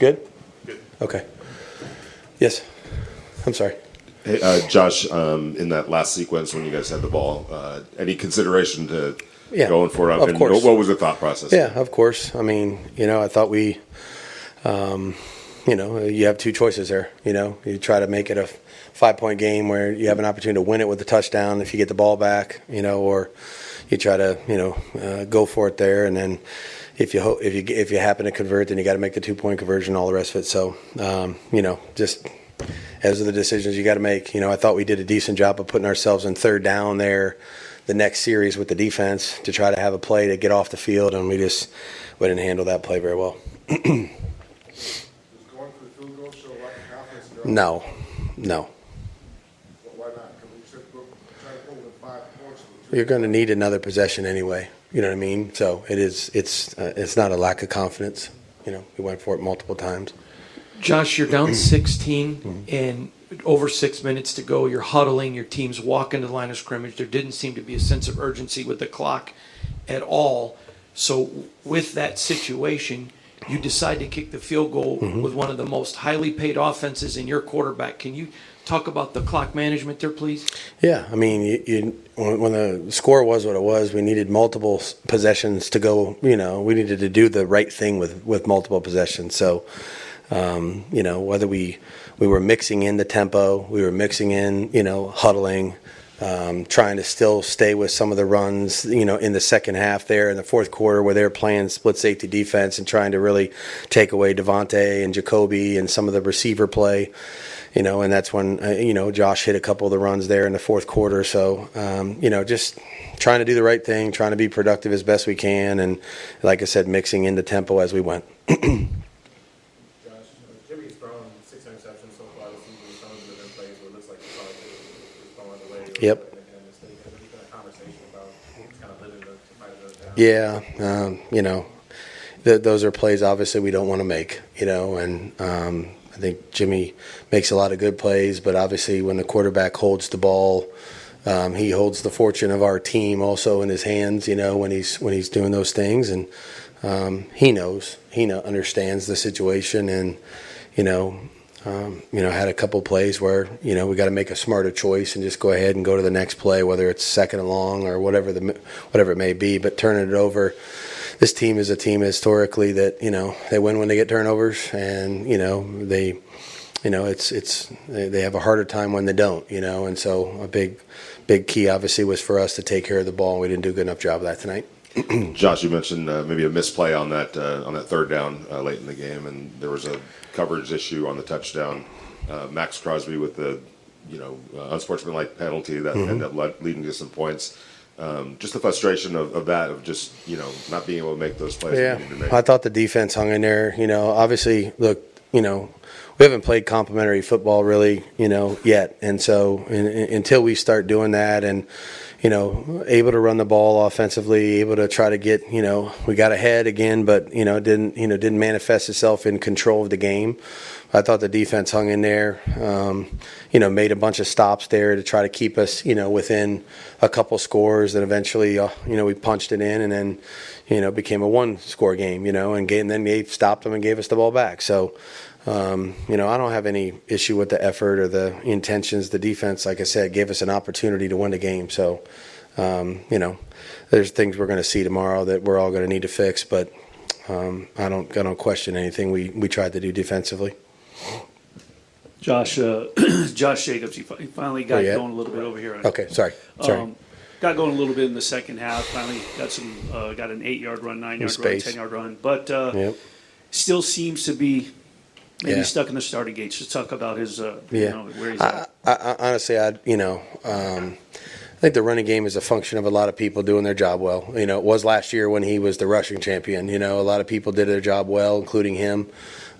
Good? Good. Okay. Yes. I'm sorry. Hey, uh, Josh, um, in that last sequence when you guys had the ball, uh, any consideration to Yeah, going for it? of and course. What, was the thought process? Yeah, of course. I mean, you know, I thought we, um, you know, you have two choices there. You know, you try to make it a five point game where you have an opportunity to win it with a touchdown if you get the ball back, you know, or you try to, you know, uh, go for it there. And then if you, ho- if you, if you happen to convert, then you got to make the two point conversion, and all the rest of it. So, um, you know, just as are the decisions you got to make. You know, I thought we did a decent job of putting ourselves in third down there the next series with the defense to try to have a play to get off the field, and we just we didn't handle that play very well. Does going for the field goal show lack of confidence in your offense? No, no. But Why not? Because you said we're trying to pull within five points. with two You're going to need another possession anyway. You know what I mean? So it is. It's uh, it's not a lack of confidence. You know, we went for it multiple times. Josh, you're down mm-hmm. 16 mm-hmm. and over six minutes to go. You're huddling. Your team's walking to the line of scrimmage. There didn't seem to be a sense of urgency with the clock at all. So, with that situation, you decide to kick the field goal mm-hmm. with one of the most highly paid offenses in your quarterback. Can you talk about the clock management there, please? Yeah, I mean, you, you when, the score was what it was, we needed multiple possessions to go. You know, we needed to do the right thing with with multiple possessions. So, um, you know, whether we we were mixing in the tempo, we were mixing in, you know, huddling. Um, trying to still stay with some of the runs, you know, in the second half there in the fourth quarter where they're playing split safety defense and trying to really take away Davante and Jakobi and some of the receiver play you know, and that's when uh, you know Josh hit a couple of the runs there in the fourth quarter. So um, you know, just trying to do the right thing, trying to be productive as best we can, and like I said, mixing in the tempo as we went. Josh, Jimmy's thrown six interceptions so far this season. Some of them have been plays where it looks like the product is, is going away. Or Yep. making a mistake. Has there been a conversation about kind of living the, to fight those down? Yeah, um, you know, th- those are plays obviously we don't want to make, you know, and um, I think Jimmy makes a lot of good plays, but obviously when the quarterback holds the ball, um, he holds the fortune of our team also in his hands, you know, when he's when he's doing those things, and um, he knows, he know, understands the situation, and you know. Um, you know, had a couple plays where you know we got to make a smarter choice and just go ahead and go to the next play, whether it's second and long or whatever the whatever it may be. But turning it over, this team is a team historically that you know they win when they get turnovers, and you know they, you know it's it's they have a harder time when they don't, you know, and so a big, big key obviously was for us to take care of the ball. and We didn't do a good enough job of that tonight. Josh, you mentioned uh, maybe a misplay on that uh, on that third down uh, late in the game, and there was a coverage issue on the touchdown. Uh, Maxx Crosby with the you know uh, unsportsmanlike penalty that Mm-hmm. ended up le- leading to some points. Um, just the frustration of, of that of just you know not being able to make those plays. Yeah, you to make. I thought the defense hung in there. You know, obviously, look, you know, we haven't played complementary football really, you know, yet, and so in, in- until we start doing that and you know, able to run the ball offensively, able to try to get, you know, we got ahead again, but you know, didn't, you know, didn't manifest itself in control of the game. I thought the defense hung in there, um, you know, made a bunch of stops there to try to keep us, you know, within a couple scores. And eventually, uh, you know, we punched it in, and then, you know, became a one-score game, you know, and, gave, and then they stopped them and gave us the ball back. So, um, you know, I don't have any issue with the effort or the intentions. The defense, like I said, gave us an opportunity to win the game. So, um, you know, there's things we're going to see tomorrow that we're all going to need to fix, but um, I don't, I don't question anything we, we tried to do defensively. Josh, uh, Josh Jacobs, he, finally got Oh, going a little bit over here. Okay, sorry, sorry. Um, got going a little bit in the second half. Finally got some, uh, got an eight-yard run, nine-yard run, ten-yard run, but uh, yep. still seems to be maybe Yeah. stuck in the starting gates. Just talk about his, uh, Yeah. you know, where he's I, at. I, I, honestly, I you know, um, I think the running game is a function of a lot of people doing their job well. You know, it was last year when he was the rushing champion. You know, a lot of people did their job well, including him.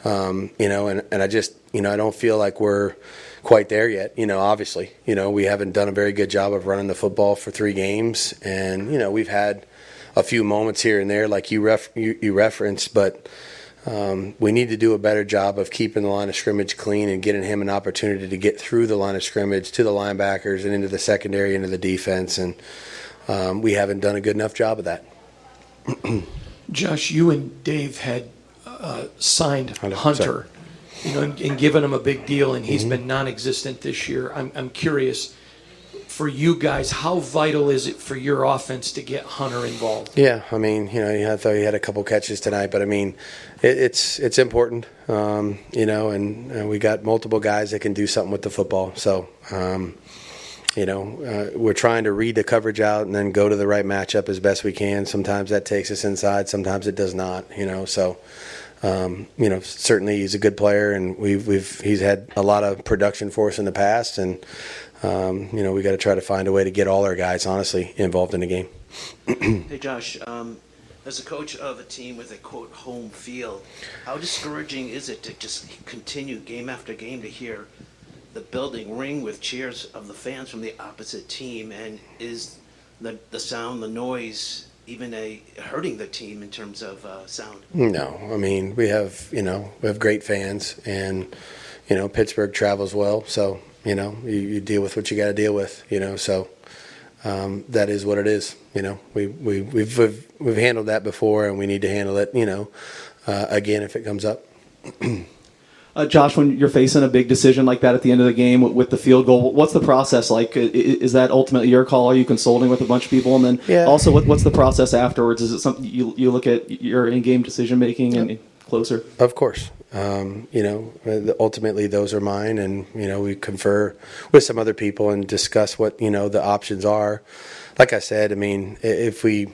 Um, you know, and, and I just, you know, I don't feel like we're quite there yet. You know, obviously, you know, we haven't done a very good job of running the football for three games, and you know, we've had a few moments here and there, like you ref you, you referenced, but. Um, we need to do a better job of keeping the line of scrimmage clean and getting him an opportunity to get through the line of scrimmage to the linebackers and into the secondary, into the defense. And um, we haven't done a good enough job of that. Josh, you and Dave had uh, signed Hunter, you know, and, and given him a big deal, and he's been non-existent this year. I'm, I'm curious for you guys, how vital is it for your offense to get Hunter involved? Yeah, I mean, you know, I thought he had a couple catches tonight, but I mean, it, it's it's important, um, you know, and uh, we got multiple guys that can do something with the football. So, um, you know, uh, we're trying to read the coverage out and then go to the right matchup as best we can. Sometimes that takes us inside, sometimes it does not, you know. So, um, you know, certainly he's a good player, and we've we've he's had a lot of production for us in the past, and um, you know, we got to try to find a way to get all our guys honestly involved in the game. Hey Josh, um, as a coach of a team with a quote home field, how discouraging is it to just continue game after game to hear the building ring with cheers of the fans from the opposite team? And is the the sound, the noise, even a hurting the team in terms of uh, sound? No, I mean we have you know we have great fans, and you know Pittsburgh travels well, so you know you, you deal with what you got to deal with, you know. So um, that is what it is, you know. We we we've, we've we've handled that before, and we need to handle it, you know, uh, again if it comes up. Uh, Josh, when you're facing a big decision like that at the end of the game with, with the field goal, what's the process like? Is that ultimately your call? Are you consulting with a bunch of people, and then Yeah. also what, what's the process afterwards? Is it something you you look at your in-game decision making and closer? Of course. Um, you know, ultimately those are mine, and you know we confer with some other people and discuss what you know the options are. Like I said, I mean, if we,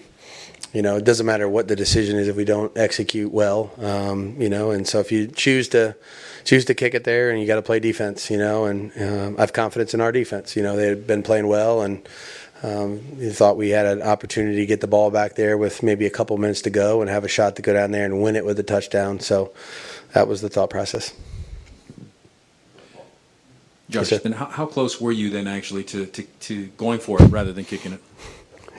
you know, it doesn't matter what the decision is if we don't execute well, um, you know, and so if you choose to choose to kick it there, and you got to play defense, you know, and um, I have confidence in our defense. You know, they've been playing well, and um, you thought we had an opportunity to get the ball back there with maybe a couple minutes to go and have a shot to go down there and win it with a touchdown. So that was the thought process. Josh, sir. then how, how close were you then actually to, to, to going for it rather than kicking it?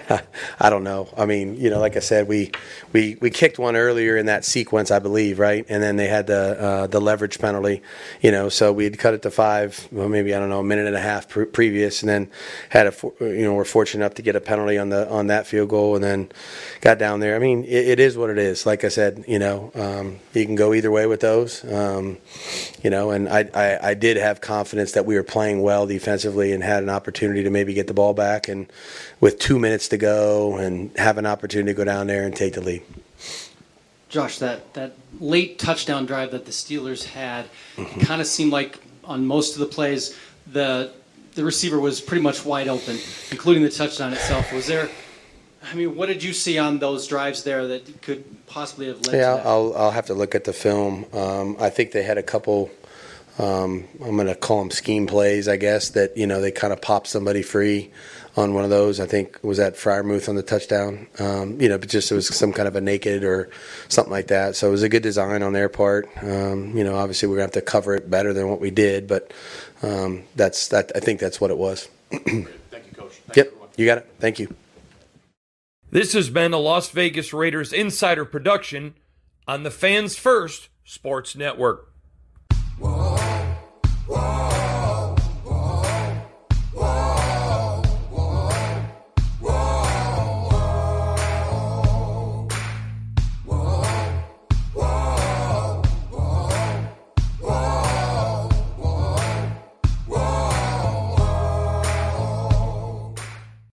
I don't know. I mean, you know, like I said, we we we kicked one earlier in that sequence, I believe, right? And then they had the uh, the leverage penalty, you know. So we'd cut it to five, well, maybe I don't know, a minute and a half pre- previous, and then had a, you know, we're fortunate enough to get a penalty on the on that field goal, and then got down there. I mean, it, it is what it is. Like I said, you know, um, you can go either way with those, um, you know. And I, I I did have confidence that we were playing well defensively and had an opportunity to maybe get the ball back, and with two minutes to go and have an opportunity to go down there and take the lead. Josh, that, that late touchdown drive that the Steelers had kind of seemed like on most of the plays the the receiver was pretty much wide open, including the touchdown itself. Was there? I mean, what did you see on those drives there that could possibly have led Yeah, to that? I'll I'll have to look at the film. Um, I think they had a couple. Um, I'm going to call them scheme plays, I guess. That you know they kind of popped somebody free on one of those. I think was that Freiermuth on the touchdown. Um, you know, but just it was some kind of a naked or something like that. So it was a good design on their part. Um, you know, obviously we're going to have to cover it better than what we did, but um, that's that. I think that's what it was. Thank you, Coach. Thanks, Yep, everyone. you got it. Thank you. This has been a Las Vegas Raiders Insider production on the Fans First Sports Network.